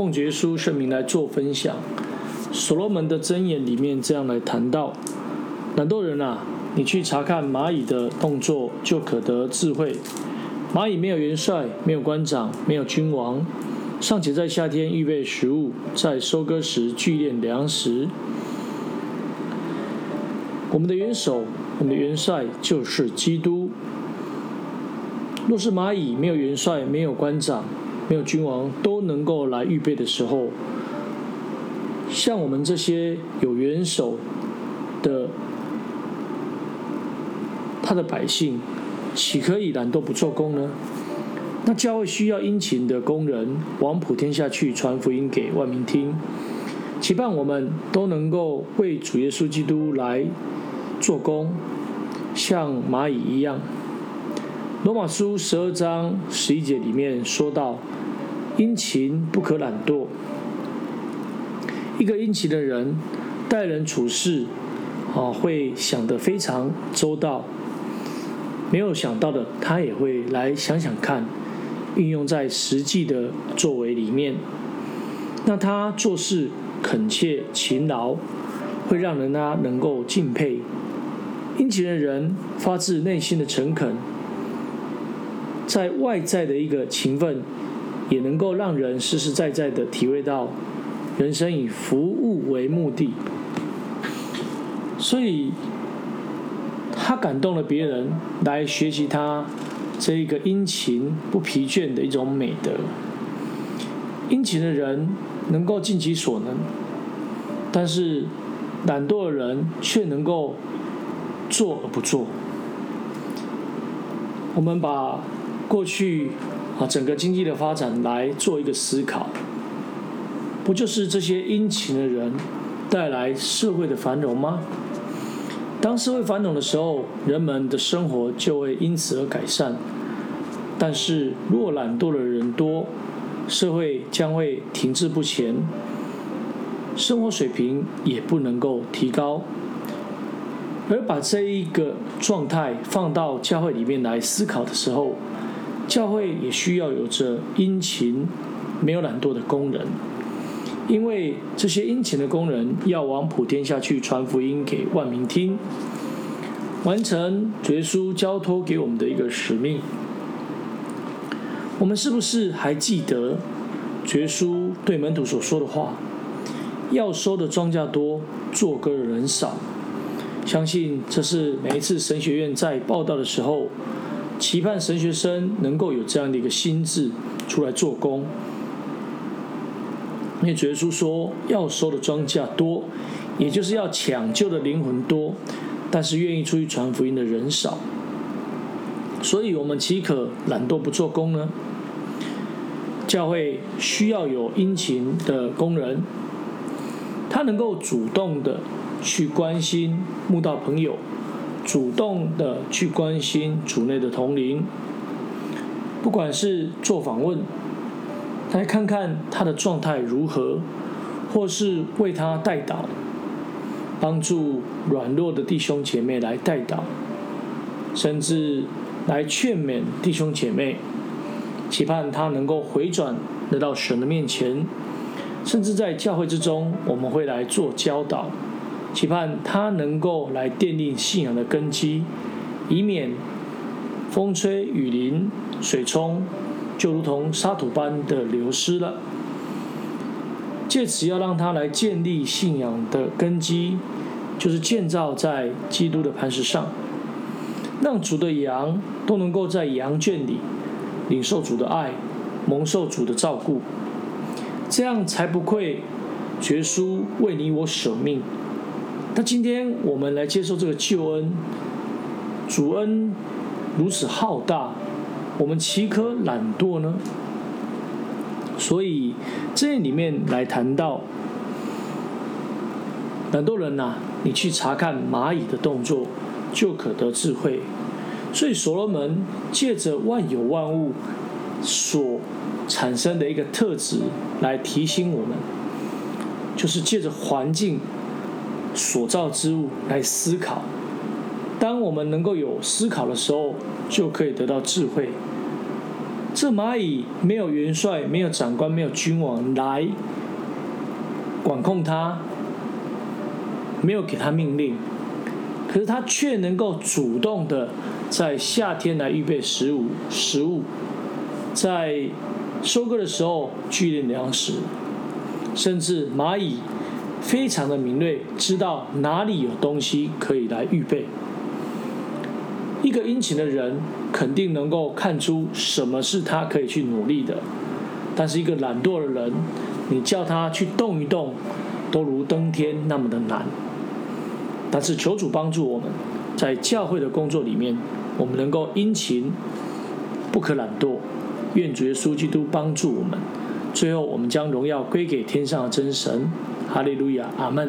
奉耶稣圣名来做分享。所罗门的箴言里面这样来谈到：懒惰人啊，你去查看蚂蚁的动作，就可得智慧。蚂蚁没有元帅，没有官长，没有君王，尚且在夏天预备食物，在收割时聚敛粮食。我们的元首，我们的元帅就是基督。若是蚂蚁没有元帅，没有官长，没有君王，都能够来预备的时候，像我们这些有元首的他的百姓，岂可以懒惰不做工呢？那教会需要殷勤的工人，往普天下去传福音给万民听。期盼我们都能够为主耶稣基督来做工，像蚂蚁一样。罗马书十二章十一节里面说到：“殷勤不可懒惰。”一个殷勤的人待人处事啊，会想得非常周到。没有想到的，他也会来想想看，运用在实际的作为里面。那他做事恳切勤劳，会让人呢能够敬佩。殷勤的人发自内心的诚恳，在外在的一个勤奋，也能够让人实实在在的体会到人生以服务为目的。所以。他感动了别人，来学习他这一个殷勤不疲倦的一种美德。殷勤的人能够尽其所能，但是懒惰的人却能够做而不做。我们把过去啊整个经济的发展来做一个思考，不就是这些殷勤的人带来社会的繁荣吗？当社会繁荣的时候，人们的生活就会因此而改善。但是，若懒惰的人多，社会将会停滞不前，生活水平也不能够提高。而把这一个状态放到教会里面来思考的时候，教会也需要有着殷勤、没有懒惰的工人。因为这些殷勤的工人要往普天下去传福音给万民听，完成耶稣交托给我们的一个使命。我们是不是还记得耶稣对门徒所说的话？要收的庄稼多，做歌的人少。相信这是每一次神学院在报道的时候，期盼神学生能够有这样的一个心智出来做工。因为耶稣说，要收的庄稼多，也就是要抢救的灵魂多，但是愿意出去传福音的人少。所以，我们岂可懒惰不做工呢？教会需要有殷勤的工人，他能够主动的去关心慕道朋友，主动的去关心主内的同龄，不管是做访问。来看看他的状态如何，或是为他代祷，帮助软弱的弟兄姐妹来代祷，甚至来劝勉弟兄姐妹，期盼他能够回转来到神的面前，甚至在教会之中，我们会来做教导，期盼他能够来奠定信仰的根基，以免风吹雨淋、水冲。就如同沙土般的流失了，借此要让他来建立信仰的根基，就是建造在基督的磐石上，让主的羊都能够在羊圈里领受主的爱，蒙受主的照顾，这样才不愧耶稣为你我舍命。那今天我们来接受这个救恩，主恩如此浩大。我们岂可懒惰呢？所以这里面来谈到懒惰人呐、你去查看蚂蚁的动作，就可得智慧。所以所罗门借着万有万物所产生的一个特质来提醒我们，就是借着环境所造之物来思考。当我们能够有思考的时候，就可以得到智慧。这蚂蚁没有元帅，没有长官，没有君王来管控它，没有给它命令，可是它却能够主动的在夏天来预备食物，食物，在收割的时候聚敛粮食，甚至蚂蚁非常的敏锐，知道哪里有东西可以来预备。一个殷勤的人肯定能够看出什么是他可以去努力的，但是一个懒惰的人，你叫他去动一动，都如登天那么的难。但是求主帮助我们，在教会的工作里面，我们能够殷勤，不可懒惰。愿主耶稣基督帮助我们。最后，我们将荣耀归给天上的真神。哈利路亚，阿门。